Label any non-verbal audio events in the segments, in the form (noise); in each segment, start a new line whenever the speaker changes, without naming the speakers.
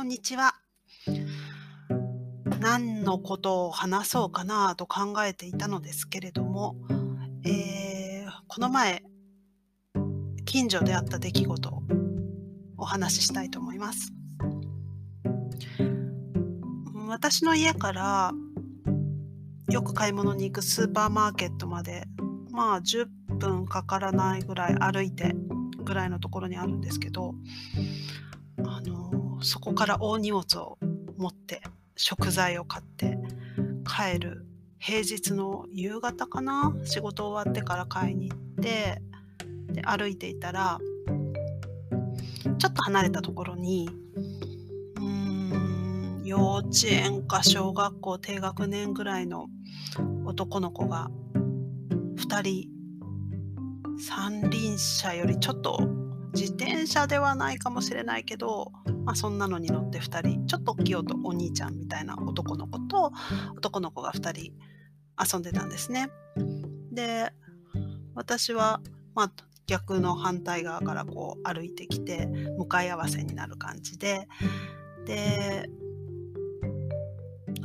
こんにちは。何のことを話そうかなと考えていたのですけれども、えー、この前、近所であった出来事をお話ししたいと思います。私の家からよく買い物に行くスーパーマーケットまでまあ10分かからないぐらい歩いてぐらいのところにあるんですけどそこから大荷物を持って食材を買って帰る。平日の夕方かな？仕事終わってから買いに行ってで歩いていたらちょっと離れたところにうーん幼稚園か小学校低学年ぐらいの男の子が2人三輪車よりちょっと自転車ではないかもしれないけど、まあ、そんなのに乗って2人ちょっと大きいおお兄ちゃんみたいな男の子と男の子が2人遊んでたんですね。で私は、まあ、逆の反対側からこう歩いてきて向かい合わせになる感じでで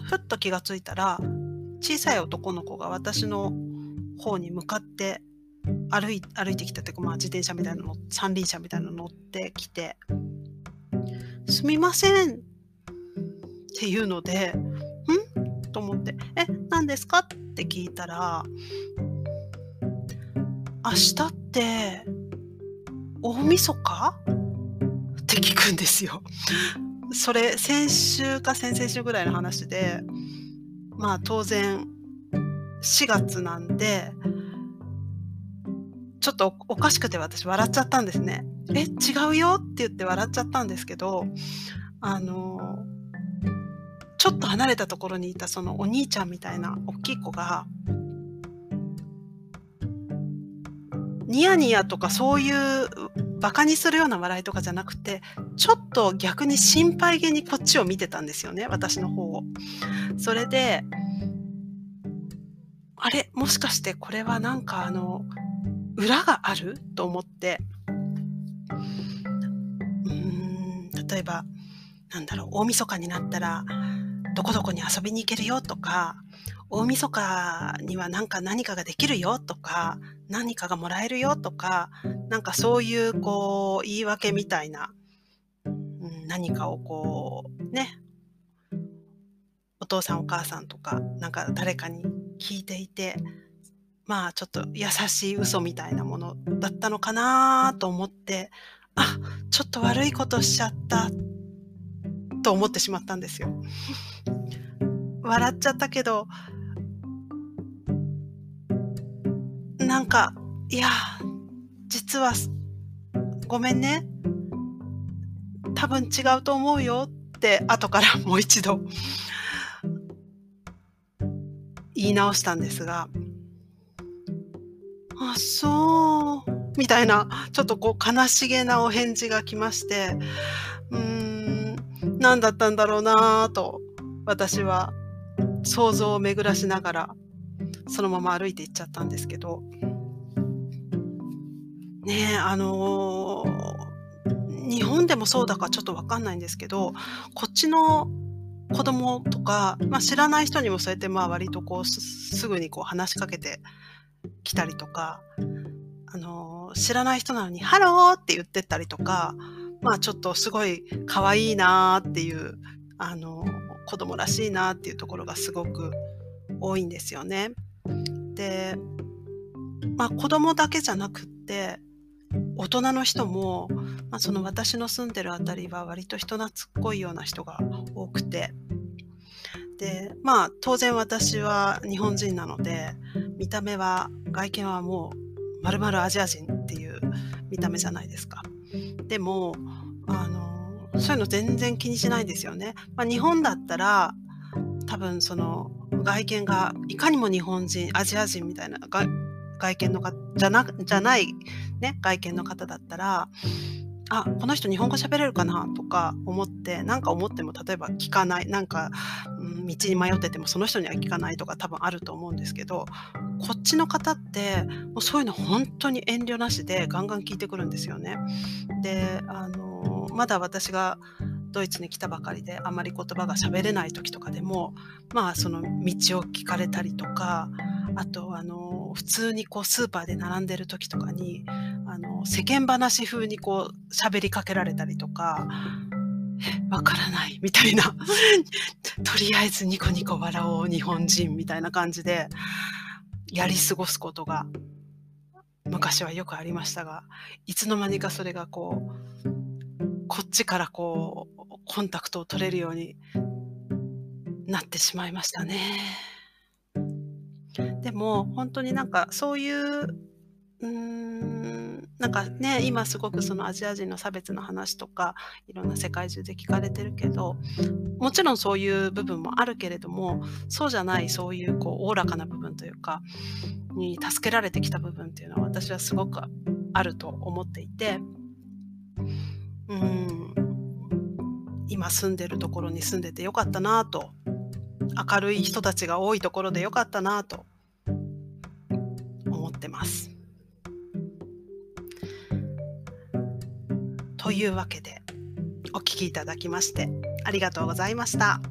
ふっと気がついたら小さい男の子が私の方に向かって歩い歩いてきたというか、まあ、自転車みたいなの三輪車みたいなの乗ってきて「すみません」っていうので「ん?」と思って「え何ですか?」って聞いたら「明日って大晦日?」って聞くんですよ。それ先週か先々週ぐらいの話でまあ当然4月なんでちょっとおかしくて私笑っちゃったんですね。え違うよって言って笑っちゃったんですけどあのちょっと離れたところにいたそのお兄ちゃんみたいな大きい子がニヤニヤとかそういうバカにするような笑いとかじゃなくてちょっと逆に心配げにこっちを見てたんですよね私の方を。それであれもしかしてこれはなんかあの裏がある？と思って。うーん例えばなんだろう大晦日になったらどこどこに遊びに行けるよとか大晦日にはなんか何かができるよとか何かがもらえるよとかなんかそういうこう言い訳みたいな、うん、何かをこうねお父さんお母さんとかなんか誰かに聞いていてまあちょっと優しい嘘みたいなものだったのかなと思ってあちょっと悪いことしちゃったと思ってしまったんですよ。(laughs) 笑っちゃったけどなんかいや実はごめんね多分違うと思うよって後からもう一度言い直したんですがあ、そう。みたいな、ちょっとこう悲しげなお返事が来まして、うーん、何だったんだろうなと、私は想像を巡らしながら、そのまま歩いていっちゃったんですけど、ねえ、あのー、日本でもそうだかちょっとわかんないんですけど、こっちの子供とか、まあ、知らない人にもそうやってまあ割とこうすぐにこう話しかけて来たりとか、あの知らない人なのに「ハロー!」って言ってったりとか、まあちょっとすごい可愛いなっていう、あの子供らしいなっていうところがすごく多いんですよね。で、まあ子供だけじゃなくって大人の人も、まあ、その私の住んでる辺りは割と人懐っこいような人が多くてでまあ当然私は日本人なので見た目は外見はもうまるまるアジア人っていう見た目じゃないですか。でもあのそういうの全然気にしないんですよね。まあ、日本だったら多分その外見がいかにも日本人アジア人みたいな外見のかじゃなじゃない、ね、外見の方だったらあこの人日本語喋れるかなとか思って何か思っても例えば聞かないなんか、うん、道に迷っててもその人には聞かないとか多分あると思うんですけどこっちの方ってもうそういうの本当に遠慮なしでガンガン聞いてくるんですよね。であのまだ私がドイツに来たばかりであまり言葉が喋れない時とかでもまあその道を聞かれたりとかあとあの普通にこうスーパーで並んでる時とかにあの世間話風にこう喋りかけられたりとかわからないみたいな (laughs) とりあえずニコニコ笑おう日本人みたいな感じでやり過ごすことが昔はよくありましたがいつの間にかそれがこうこっちからこうコンタクトを取れるようになってしまいましたね。でも本当になんかそういううーんなんかね今すごくそのアジア人の差別の話とかいろんな世界中で聞かれてるけどもちろんそういう部分もあるけれどもそうじゃないそういうこうおおらかな部分というかに助けられてきた部分っていうのは私はすごくあると思っていてうん今住んでるところに住んでてよかったなと明るい人たちが多いところでよかったなと思ってます。というわけでお聴きいただきましてありがとうございました。